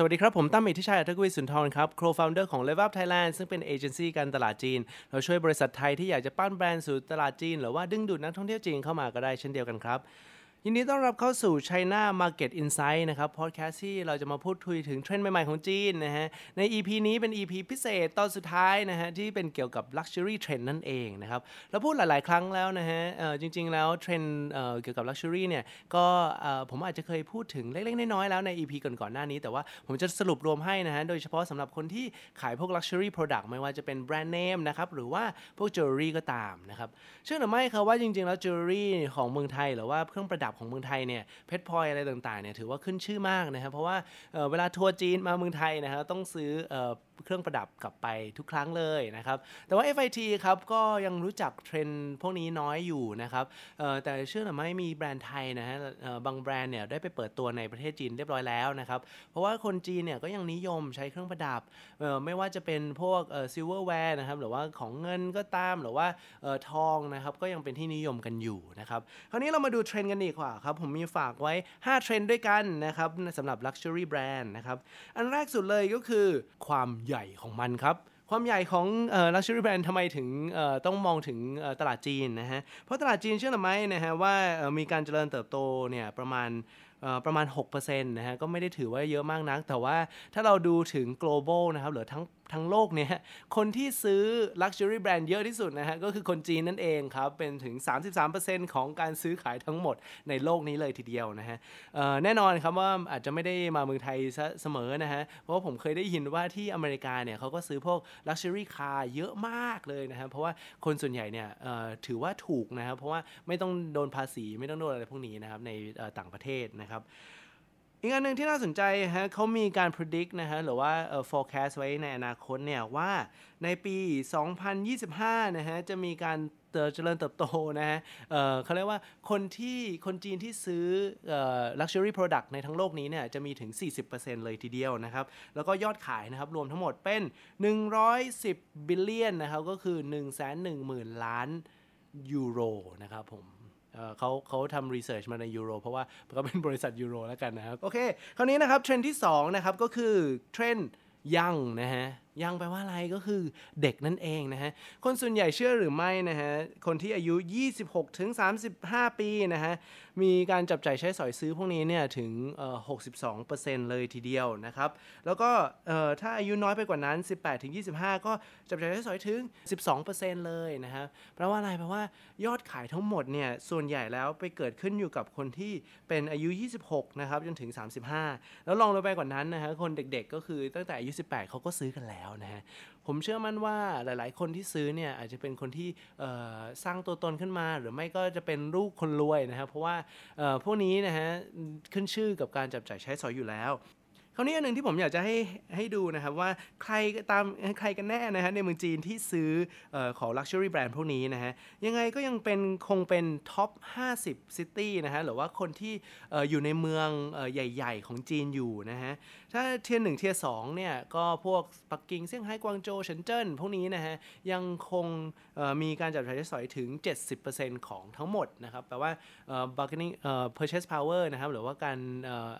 สวัสดีครับ ผมตั้มอิทธิชัยอัธกวีสุนทรครับ co-founder ของ Level Up Thailand ซึ่งเป็นเอเจนซี่การตลาดจีน เราช่วยบริษัทไทยที่อยากจะปั้นแบรนด์สู่ตลาดจีน หรือว่าดึงดูดนักท่องเที่ยวจีนเข้ามาก็ได้เช่นเดียวกันครับ ยินดีต้อนรับเข้าสู่ China Market Insight นะครับพอดแคสต์ที่เราจะมาพูดคุยถึงเทรนด์ใหม่ ๆ ของจีนนะฮะ ใน EP นี้เป็น EP พิเศษตอนสุดท้ายนะฮะ ที่เป็นเกี่ยวกับ Luxury Trend นั่นเองนะครับ เราพูดหลาย ๆ ครั้งแล้วนะฮะจริง ๆ แล้วเทรนด์เกี่ยวกับ Luxury เนี่ย ก็ผมอาจจะเคยพูดถึงเล็ก ๆ น้อย ๆ แล้วใน EP ก่อน ๆ หน้านี้ แต่ว่าผมจะสรุปรวมให้นะฮะ โดยเฉพาะสำหรับคนที่ขายพวก Luxury Product ไม่ว่าจะเป็นแบรนด์เนมนะครับหรือว่าพวก Jewelry ก็ตามนะครับเชื่อหรือไม่ครับว่าจริง ๆ แล้ว Jewelry ของเมืองไทยหรือว่าเครื่องประดับของเมืองไทยเนี่ยเพชรพลอยอะไรต่างๆเนี่ยถือว่าขึ้นชื่อมากนะครับเพราะว่าเเวลาทัวร์จีนมาเมืองไทยนะครับต้องซื้อ เครื่องประดับกลับไปทุกครั้งเลยนะครับ แต่ว่า FIT ครับก็ยังรู้จักเทรนด์พวกนี้น้อยอยู่นะครับแต่เชื่อหรือไม่มีแบรนด์ไทยนะฮะบางแบรนด์เนี่ยได้ไปเปิดตัวในประเทศจีนเรียบร้อยแล้วนะครับเพราะว่าคนจีนเนี่ยก็ยังนิยมใช้เครื่องประดับไม่ว่าจะเป็นพวก silverware นะครับหรือว่าของเงินก็ตามหรือว่าออทองนะครับก็ยังเป็นที่นิยมกันอยู่นะครับคราวนี้เรามาดูเทรนด์กันดีกว่าครับผมมีฝากไว้ 5 เทรนด์ด้วยกันนะครับสำหรับ Luxury Brand นะครับอันแรกสุดเลยก็คือความใหญ่ของมันครับ ความใหญ่ของ luxury brand ทำไมถึงต้องมองถึงตลาดจีนนะฮะ เพราะตลาดจีนเชื่อหรือไม่นะฮะว่ามีการเจริญเติบโตเนี่ยประมาณประมาณ6%นะฮะก็ไม่ได้ถือว่าเยอะมากนัก แต่ว่าถ้าเราดูถึง global นะครับหรือทั้ง ทั้งโลกเนี่ยคนที่ซื้อ luxury brand เยอะที่สุดนะฮะก็คือคนจีนนั่นเองครับ เป็นถึง 33%ของการซื้อขายทั้งหมดในโลกนี้เลยทีเดียวนะฮะแน่นอนครับว่าอาจจะไม่ได้มาเมืองไทยซะเสมอนะฮะ เพราะว่าผมเคยได้ยินว่าที่อเมริกาเนี่ยเขาก็ซื้อพวก luxury car เยอะมากเลยนะฮะ เพราะว่าคนส่วนใหญ่เนี่ยถือว่าถูกนะครับ เพราะว่าไม่ต้องโดนภาษีไม่ต้องโดนอะไรพวกนี้นะครับในต่างประเทศนะครับ อีกอันหนึ่งที่น่าสนใจฮะเขามีการ predict นะฮะหรือว่า forecast ไว้ในอนาคตเนี่ยว่าในปี 2025 นะฮะจะมีการเจริญเติบโตนะฮะเเขาเรียกว่าคนที่คนจีนที่ซื้อเอ่อ luxury product ในทั้งโลกนี้เนี่ยจะมีถึง 40%เลยทีเดียวนะครับ แล้วก็ยอดขายนะครับรวมทั้งหมดเป็น 110 billion นะครับก็คือ 110,000 ล้านยูโรนะครับผม เขาเขาทำ research มาในยูโรเพราะว่าเขาเป็นบริษัทยูโรแล้วกันนะครับ โอเค คราวนี้นะครับเทรนด์ที่2นะครับก็คือเทรนด์ young นะฮะ young แปลว่าอะไรก็คือเด็กนั่นเองนะฮะ คนส่วนใหญ่เชื่อหรือไม่นะฮะ คนที่อายุ 26ถึง35 ปีนะฮะ มีการจับจ่ายใช้สอยซื้อพวกนี้เนี่ยถึงเอ่อ62%เลยทีเดียวนะครับ แล้วก็ถ้าอายุน้อยไปกว่านั้น 18ถึง25 ก็จับจ่ายใช้สอยถึง 12%เลยนะครับแปลว่าอะไรแปลว่ายอดขายทั้งหมดเนี่ยส่วนใหญ่แล้วไปเกิดขึ้นอยู่กับคนที่เป็นอายุ 26 นะครับจนถึง 35 แล้วลองลงไปกว่านั้นนะฮะคนเด็กๆก็คือตั้งแต่อายุ 18เขาก็ซื้อกันแล้วนะฮะผมเชื่อมั่นว่าหลาย ๆ คนที่ซื้อเนี่ยอาจจะเป็นคนที่สร้างตัวตนขึ้นมา หรือไม่ก็จะเป็นลูกคนรวยนะครับเพราะว่าพวกนี้นะฮะขึ้นชื่อกับการจับจ่ายใช้สอยอยู่แล้วคราวนี้อันหนึ่งที่ผมอยากจะให้ให้ดูนะครับว่าใครตามใครกันแน่นะฮะในเมืองจีนที่ซื้ออของ Luxury Brand พวกนี้นะฮะยังไงก็ยังเป็นคงเป็น top 50 city นะฮะหรือว่าคนที่อออยู่ในเมืองออใหญ่ ๆ ของจีนอยู่นะฮะถ้า tier หนึ่ง tier สองเนี่ย ก็พวกปักกิ่งเซี่ยงไฮ้กวางโจวเซินเจิ้นพวกนี้นะฮะ ยังคงมีการจับจ่ายใช้สอยถึง 70%ของทั้งหมดนะครับ แปลว่า bargaining เอ่อ purchase power นะครับ หรือว่าการ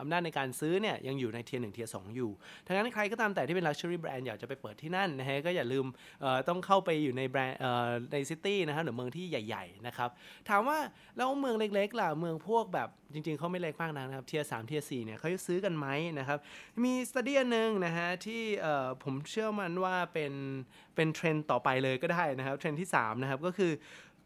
อำนาจในการซื้อเนี่ย ยังอยู่ใน tier หนึ่ง tier สองอยู่ ดังนั้นใครก็ตามแต่ที่เป็น luxury brand อยากจะไปเปิดที่นั่นนะฮะ ก็อย่าลืมต้องเข้าไปอยู่ในแบรนด์ใน city นะครับหรือเมืองที่ใหญ่ ๆ นะครับ ถามว่าแล้วเมืองเล็กๆล่ะเมืองพวกแบบจริงๆเขาไม่เล็กมากนะครับ tier สาม tier สี่เนี่ยเขาจะซื้อกันไหมนะครับ มีสต u d ดี้หนึ่งนะฮะที่ผมเชื่อมั่นว่าเป็นเป็นเทรนด์ต่อไปเลยก็ได้นะครับเทรนด์ที่3นะครับก็คือ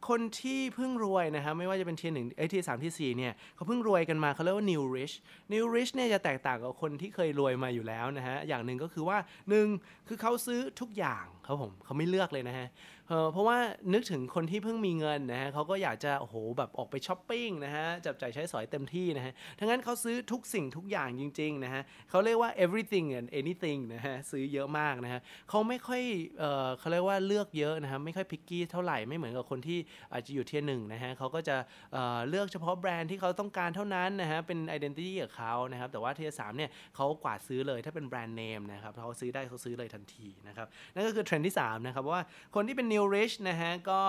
คนที่เพิ่งรวยนะครับไม่ว่าจะเป็น tier หนึ่งเอ้ tier สาม tier สี่เนี่ยเขาเพิ่งรวยกันมาเขาเรียกว่า new rich new rich เนี่ยจะแตกต่างกับคนที่เคยรวยมาอยู่แล้วนะฮะอย่างหนึ่งก็คือว่าหนึ่งคือเขาซื้อทุกอย่างครับผมเขาไม่เลือกเลยนะฮะ เออเพราะว่านึกถึงคนที่เพิ่งมีเงินนะฮะเขาก็อยากจะโอ้โหแบบออกไปช้อปปิ้งนะฮะจับจ่ายใช้สอยเต็มที่นะฮะดังนั้นเขาซื้อทุกสิ่งทุกอย่างจริงๆนะฮะเขาเรียกว่า everything and anything นะฮะซื้อเยอะมากนะฮะเขาไม่ค่อยเออเขาเรียกว่าเลือกเยอะนะฮะไม่ค่อย picky เท่าไหร่ไม่เหมือนกับคนที่อาจจะอยู่ tier หนึ่งนะฮะเขาก็จะเออเลือกเฉพาะแบรนด์ที่เขาต้องการเท่านั้นนะฮะเป็น identity ของเขานะครับแต่ว่า tier สามเนี่ยเขากวาดซื้อเลยถ้าเป็นแบรนด์เนมนะครับเขาซื้อได้เขาซื้อเลยทันทีนะครับนั่นก็คือเทรนด์ที่3นะครับว่าคนที่เป็น new rich นะฮะก็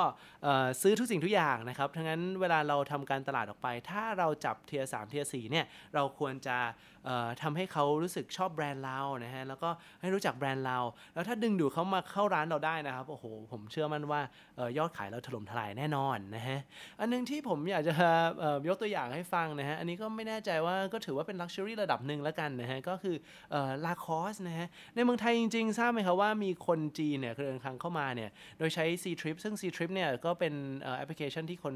ซื้อทุกสิ่งทุกอย่างนะครับดังนั้นเวลาเราทำการตลาดออกไป ถ้าเราจับ tier สาม tier สี่เนี่ยเราควรจะทำให้เขารู้สึกชอบแบรนด์เรานะฮะแล้วก็ให้รู้จักแบรนด์เรา แล้วถ้าดึงดูดเขามาเข้าร้านเราได้นะครับโอ้โหผมเชื่อมั่นว่าออยอดขายเราถล่มทลายแน่นอนนะฮะอันนึงที่ผมอยากจะยกตัวอย่างให้ฟังนะฮะอันนี้ก็ไม่แน่ใจว่าก็ถือว่าเป็น luxury ระดับหนึ่งแล้วกันนะฮะก็คือ Lacoste นะฮะในเมืองไทยจริงๆ ทราบไหมครับว่ามีคนจีนเนี่ยเดินทางเข้ามาเนี่ยโดยใช้ช้ C Trip ซึ่ง C Trip เนี่ยก็เป็นแอปพลิเคชันที่คน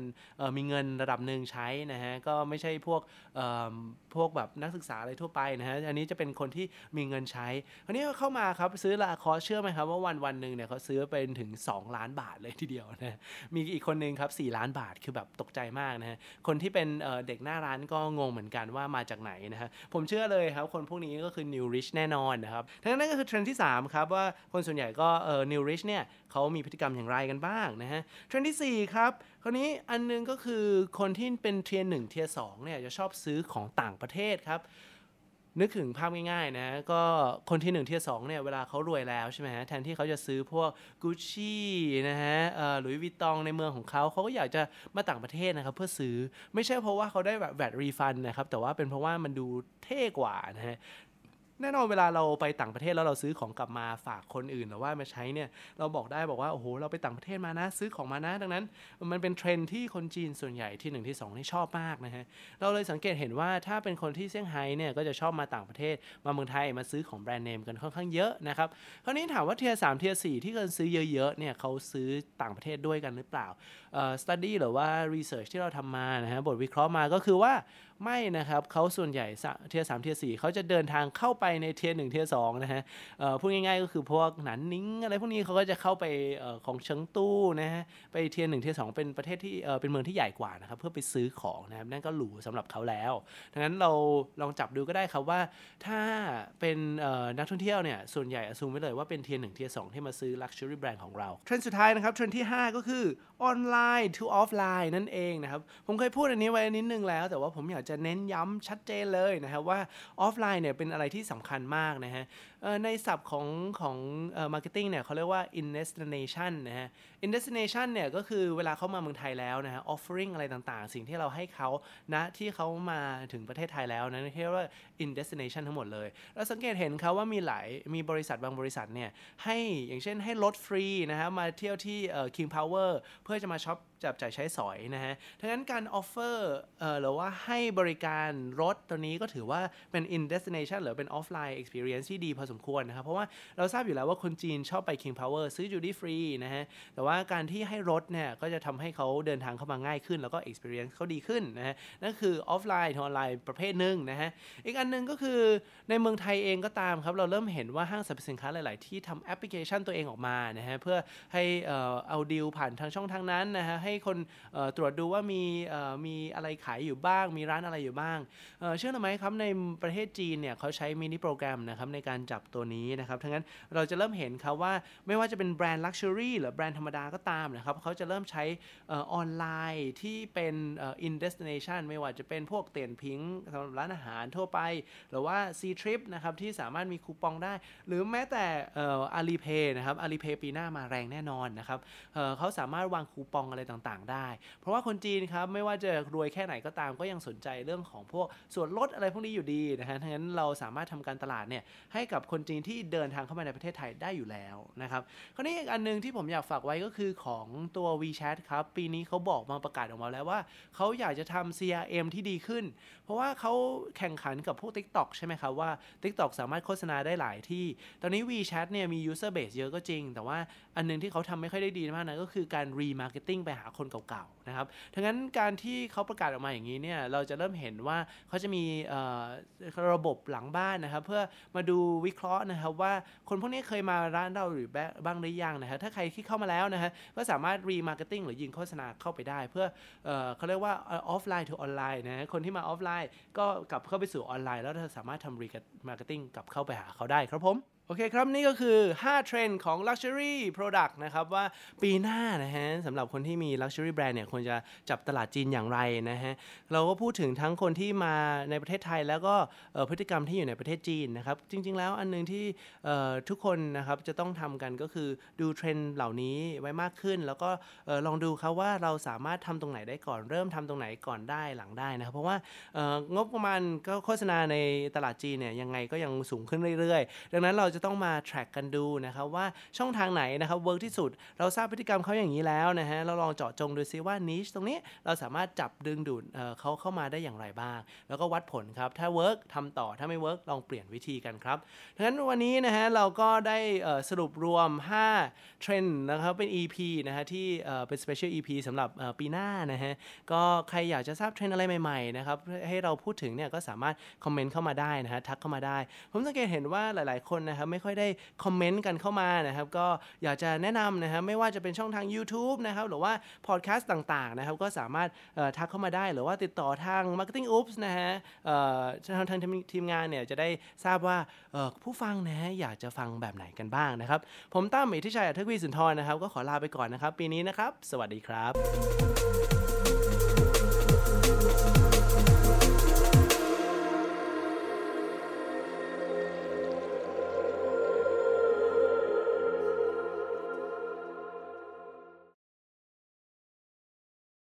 มีเงินระดับหนึ่งใช้นะฮะ ก็ไม่ใช่พวกพวกแบบนักศึกษาอะไรทั่วไปนะฮะ อันนี้จะเป็นคนที่มีเงินใช้ คราวนี้เข้ามาครับซื้อลาคอสเชื่อไหมครับว่าวันวันหนึ่งเนี่ยเขาซื้อเป็นถึง 2 ล้านบาทเลยทีเดียวนะ มีอีกคนหนึ่งครับ 4 ล้านบาทคือแบบตกใจมากนะฮะ คนที่เป็นเด็กหน้าร้านก็งงเหมือนกันว่ามาจากไหนนะฮะ ผมเชื่อเลยครับคนพวกนี้ก็คือ new rich แน่นอนนะครับทั้งนั้นก็คือเทรนด์ที่3ครับว่าคนส่วนใหญ่ก็เออ new rich เนี่ยเขามีพฤติกรรมอย่างไรกันบ้างนะฮะเทรนด์ทีสี่ 4 ครับ คราวนี้อันนึงก็คือคนที่เป็น tier หนึ่ง tier สองเนี่ยจะชอบซื้อของต่างประเทศครับนึกถึงภาพง่ายๆนะก็คน tier 1 tier สองเนี่ยเวลาเขารวยแล้วใช่ไหมฮะแทนที่เขาจะซื้อพวกกุชชี่นะฮะหรือวิตตองในเมืองของเขาเขาก็อยากจะมาต่างประเทศนะครับเพื่อซื้อไม่ใช่เพราะว่าเขาได้แบบ VAT refund นะครับแต่ว่าเป็นเพราะว่ามันดูเท่กว่านะฮะ แน่นอนเวลาเราไปต่างประเทศแล้วเราซื้อของกลับมาฝากคนอื่นหรือว่ามาใช้เนี่ยเราบอกได้บอกว่าโอ้โหเราไปต่างประเทศมานะซื้อของมานะ ดังนั้น มันเป็นเทรนด์ที่คนจีนส่วนใหญ่ที่1ที่2นี่ชอบมากนะฮะเราเลยสังเกตเห็นว่าถ้าเป็นคนที่เซี่ยงไฮ้เนี่ยก็จะชอบมาต่างประเทศมาเมืองไทยมาซื้อของแบรนด์เนมกันค่อนข้างเยอะนะครับคราวนี้ถามว่า tier สาม tier สี่ที่เกินซื้อเยอะๆเนี่ยเขาซื้อต่างประเทศด้วยกันหรือเปล่าเอ่อ study หรือว่า research ที่เราทำมานะฮะบทวิเคราะห์มาก็คือว่า ไม่นะครับเขาส่วนใหญ่ tier สาม tier สี่เขาจะเดินทางเข้าไปใน tier หนึ่ง tier สองนะฮะพูดง่ายๆก็คือพวกหนานหนิงอะไรพวกนี้เขาก็จะเข้าไปออของเฉิงตูนะฮะไป tier หนึ่ง tier สองเป็นประเทศที่เเป็นเมืองที่ใหญ่กว่านะครับเพื่อไปซื้อของนะครับนั่นก็หรูสำหรับเขาแล้วดังนั้นเราลองจับดูก็ได้ครับว่าถ้าเป็นนักท่องเที่ยวเนี่ยส่วนใหญ่ assume ไว้เลยว่าเป็น tier หนึ่ง tier สองที่มาซื้อ luxury brand ของเราเทรนด์สุดท้ายนะครับเทรนด์ที่ 5 ก็คือonline to offline นั่นเองนะครับผมเคยพูดอันนี้ไว้นิดนึงแล้ว แต่ว่าผมอยากจะเน้นย้ำชัดเจนเลยนะครับว่าออฟไลน์เนี่ยเป็นอะไรที่สำคัญมากนะฮะ ในศัพท์ของของ marketing เนี่ยเขาเรียกว่า in destination นะฮะ in destination เนี่ยก็คือเวลาเขามาเมืองไทยแล้วนะฮะ offering อะไรต่างๆ สิ่งที่เราให้เขาณ ขณะที่เขามาถึงประเทศไทยแล้วนะเรียกว่า in destination ทั้งหมดเลยเราสังเกตเห็นเขาว่ามีหลายมีบริษัทบางบริษัทเนี่ยให้อย่างเช่นให้ลดฟรีนะฮะมาเที่ยวที่ King Power เพื่อจะมาช็อปจับจ่ายใช้สอยนะฮะทั้งนั้นการออฟเฟอร์หรือว่าให้บริการรถตัวนี้ก็ถือว่าเป็น in destination หรือเป็น offline experience ที่ดีพอสมควรนะครับ เพราะว่าเราทราบอยู่แล้วว่าคนจีนชอบไป King Power ซื้อ duty free นะฮะ แต่ว่าการที่ให้รถเนี่ยก็จะทำให้เขาเดินทางเข้ามาง่ายขึ้น แล้วก็ experience เขาดีขึ้นนะฮะ นั่นคือ offline ออนไลน์ประเภทหนึ่งนะฮะ อีกอันนึงก็คือในเมืองไทยเองก็ตามครับ เราเริ่มเห็นว่าห้างสรรพสินค้าหลาย ๆ ที่ทำแอปพลิเคชันตัวเองออกมานะฮะเพื่อให้เอาดีลผ่านทางช่องทางนั้นนะฮะให้คนตรวจดูว่ามีมีอะไรขายอยู่บ้าง มีร้านอะไรอยู่บ้าง เชื่อไหมครับในประเทศจีนเนี่ยเขาใช้ mini program นะครับในการจับตัวนี้นะครับดังนั้นเราจะเริ่มเห็นครับว่าไม่ว่าจะเป็นแบรนด์ luxury หรือแบรนด์ธรรมดาก็ตามนะครับเขาจะเริ่มใช้ออนไลน์น์ที่เป็นอินเดสติเนชันไม่ว่าจะเป็นพวกเตียนพิงสำหรับร้านอาหารทั่วไป หรือว่า C Trip นะครับที่สามารถมีคูปองได้ หรือแม้แต่อาลีเพย์นะครับอาลีเพย์ปีหน้ามาแรงแน่นอนนะครับเเขาสามารถวางคูปองอะไรต่างๆ ได้ เพราะว่าคนจีนครับไม่ว่าจะรวยแค่ไหนก็ตาม ก็ยังสนใจเรื่องของพวกส่วนลดอะไรพวกนี้อยู่ดีนะฮะทั้งนั้นเราสามารถทำการตลาดเนี่ยให้กับคนจีนที่เดินทางเข้ามาในประเทศไทยได้อยู่แล้วนะครับคราวนี้อีกอันนึงที่ผมอยากฝากไว้ก็คือของตัว WeChat ครับ ปีนี้เขาบอกมาประกาศออกมาแล้วว่าเขาอยากจะทำ CRM ที่ดีขึ้น เพราะว่าเขาแข่งขันกับพวก TikTok ใช่ไหมครับว่า TikTok สามารถโฆษณาได้หลายที่ ตอนนี้ WeChat เนี่ยมี user base เยอะก็จริง แต่ว่าอันนึงที่เขาทำไม่ค่อยได้ดีมากนะก็คือการ remarketing ไปหาคนเก่าๆนะครับทั้งนั้นการที่เขาประกาศออกมาอย่างนี้เนี่ยเราจะเริ่มเห็นว่าเขาจะมีระบบหลังบ้านนะครับ เพื่อมาดูวิเคราะห์นะครับว่าคนพวกนี้เคยมาร้านเราหรือบ้างหรือยังนะฮะถ้าใครที่เข้ามาแล้วนะฮะก็สามารถ remarketing หรือยิงโฆษณาเข้าไปได้ เพื่อเออเขาเรียกว่า offline to online นะฮะคนที่มาออฟไลน์ก็กลับเข้าไปสู่ออนไลน์ แล้วเธอสามารถทำ remarketing กลับเข้าไปหาเขาได้ครับผม โอเคครับ นี่ก็คือ 5 เทรนด์ของ Luxury Product นะครับว่าปีหน้านะฮะสำหรับคนที่มี Luxury Brand เนี่ยควรจะจับตลาดจีนอย่างไรนะฮะเราก็พูดถึงทั้งคนที่มาในประเทศไทยแล้วก็พฤติกรรมที่อยู่ในประเทศจีนนะครับจริง ๆ แล้วอันหนึ่งที่ทุกคนนะครับจะต้องทำกันก็คือดูเทรนด์เหล่านี้ไว้มากขึ้น แล้วก็ลองดูครับว่าเราสามารถทำตรงไหนได้ก่อน เริ่มทำตรงไหนก่อนได้หลังได้นะครับเพราะว่างบประมาณก็โฆษณาในตลาดจีนเนี่ยยังไงก็ยังสูงขึ้นเรื่อยๆ ดังนั้นเราจะต้องมา track กันดูนะครับว่าช่องทางไหนนะครับเวิร์กที่สุด เราทราบพฤติกรรมเขาอย่างนี้แล้วนะฮะเราลองเจาะจงดูซิว่า niche ตรงนี้เราสามารถจับดึงดูดเขาเข้ามาได้อย่างไรบ้าง แล้วก็วัดผลครับ ถ้าเวิร์กทำต่อถ้าไม่เวิร์กลองเปลี่ยนวิธีกันครับดังนั้นวันนี้นะฮะเราก็ได้สรุปรวม 5 เทรนด์นะครับเป็น EP นะฮะที่เเป็น special EP สำหรับปีหน้านะฮะก็ใครอยากจะทราบเทรนด์อะไรใหม่ๆนะครับให้เราพูดถึงเนี่ยก็สามารถคอมเมนต์เข้ามาได้นะฮะทักเข้ามาได้ ผมสังเกตเห็นว่าหลายๆคนนะครับไม่ค่อยได้คอมเมนต์กันเข้ามานะครับก็อยากจะแนะนำนะครับไม่ว่าจะเป็นช่องทาง YouTube นะครับหรือว่าพอดแคสต์ต่างๆนะครับก็สามารถทักเข้ามาได้หรือว่าติดต่อทาง Marketing Oops นะฮะทางทางทีมงานเนี่ยจะได้ทราบว่าผู้ฟังนะฮะอยากจะฟังแบบไหนกันบ้างนะครับ ผมตั้มอิทธิชัยอัธวีสุนทรนะครับ ก็ขอลาไปก่อนนะครับ ปีนี้นะครับ สวัสดีครับ